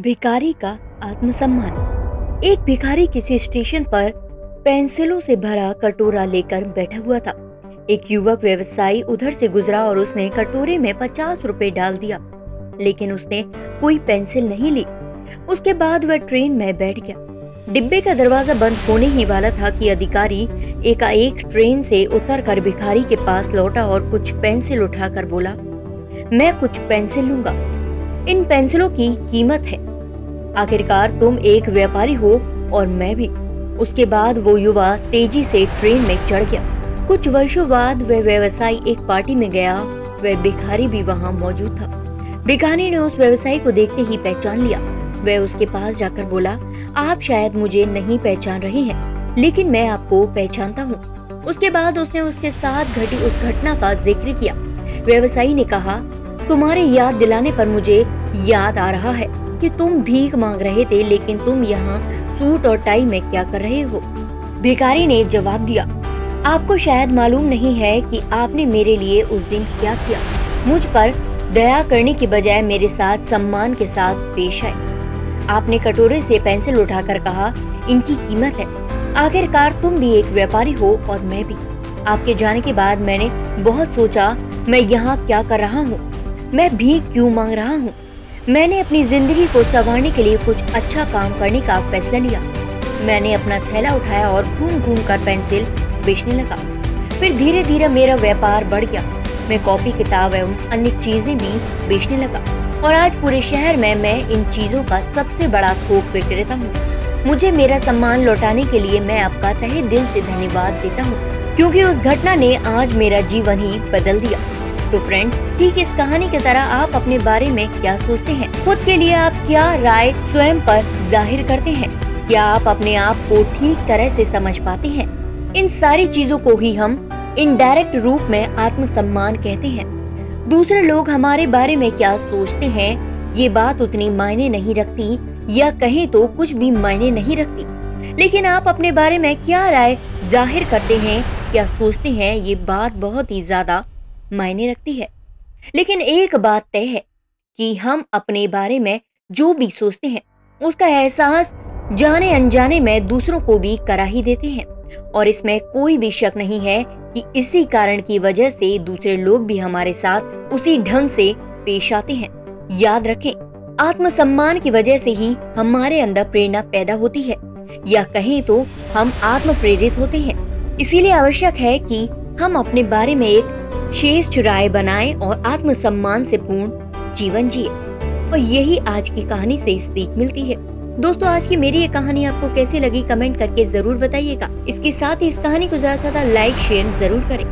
भिखारी का आत्मसम्मान। एक भिखारी किसी स्टेशन पर पेंसिलों से भरा कटोरा लेकर बैठा हुआ था। एक युवक व्यवसायी उधर से गुजरा और उसने कटोरे में पचास रुपए डाल दिया। लेकिन उसने कोई पेंसिल नहीं ली। उसके बाद वह ट्रेन में बैठ गया। डिब्बे का दरवाज़ा बंद होने ही वाला था कि अधिकारी एकाएक ट्रेन से उतरकर भिखारी के पास लौटा और कुछ पेंसिल उठाकर बोला, मैं कुछ पेंसिल लूँगा। इन पेंसिलों की कीमत है। आखिरकार तुम एक व्यापारी हो और मैं भी। उसके बाद वो युवा तेज़ी से ट्रेन में चढ़ गया। कुछ वर्षों बाद वह व्यवसायी एक पार्टी में गया। वह भिखारी भी वहाँ मौजूद था। भिखारी ने उस व्यवसायी को देखते ही पहचान लिया। वह उसके पास जाकर बोला, आप शायद मुझे नहीं पहचान रहे हैं, लेकिन मैं आपको पहचानता हूँ। उसके बाद उसने उसके साथ घटी उस घटना का ज़िक्र किया। व्यवसायी ने कहा, तुम्हारे याद दिलाने पर मुझे याद आ रहा है कि तुम भीख मांग रहे थे, लेकिन तुम यहाँ सूट और टाई में क्या कर रहे हो? भिखारी ने जवाब दिया, आपको शायद मालूम नहीं है कि आपने मेरे लिए उस दिन क्या किया। मुझ पर दया करने की बजाय मेरे साथ सम्मान के साथ पेश आए। आपने कटोरे से पेंसिल उठाकर कहा, इनकी कीमत है। आखिरकार तुम भी एक व्यापारी हो और मैं भी। आपके जाने के बाद मैंने बहुत सोचा, मैं यहाँ क्या कर रहा हूँ? मैं भी क्यों मांग रहा हूँ? मैंने अपनी ज़िंदगी को संवारने के लिए कुछ अच्छा काम करने का फैसला लिया। मैंने अपना थैला उठाया और घूम घूम कर पेंसिल बेचने लगा। फिर धीरे धीरे मेरा व्यापार बढ़ गया। मैं कॉपी किताब एवं अन्य चीज़ें भी बेचने लगा और आज पूरे शहर में मैं इन चीज़ों का सबसे बड़ा थोक विक्रेता हूँ। मुझे मेरा सम्मान लौटाने के लिए मैं आपका तहे दिल से धन्यवाद देता हूँ, क्योंकि उस घटना ने आज मेरा जीवन ही बदल दिया। तो फ्रेंड्स ठीक इस कहानी की तरह आप अपने बारे में क्या सोचते हैं? खुद के लिए आप क्या राय स्वयं पर ज़ाहिर करते हैं? क्या आप अपने आप को ठीक तरह से समझ पाते हैं? इन सारी चीज़ों को ही हम इनडायरेक्ट रूप में आत्मसम्मान कहते हैं। दूसरे लोग हमारे बारे में क्या सोचते हैं, ये बात उतनी मायने नहीं रखती, या कहें तो कुछ भी मायने नहीं रखती। लेकिन आप अपने बारे में क्या राय ज़ाहिर करते हैं, क्या सोचते हैं, ये बात बहुत ही ज़्यादा मायने रखती है। लेकिन एक बात तय है कि हम अपने बारे में जो भी सोचते हैं, उसका एहसास जाने अनजाने में दूसरों को भी करा ही देते हैं। और इसमें कोई भी शक नहीं है कि इसी कारण की वजह से दूसरे लोग भी हमारे साथ उसी ढंग से पेश आते हैं। याद रखें, आत्मसम्मान की वजह से ही हमारे अंदर प्रेरणा पैदा होती है। या कहें तो हम आत्म प्रेरित होते हैं। इसीलिए आवश्यक है कि हम अपने बारे में एक शेष चुराए बनाए और आत्मसम्मान से पूर्ण जीवन जिए। और यही आज की कहानी से सीख मिलती है। दोस्तों, आज की मेरी ये कहानी आपको कैसी लगी, कमेंट करके ज़रूर बताइएगा। इसके साथ ही इस कहानी को ज़्यादा से ज़्यादा लाइक, शेयर ज़रूर करें।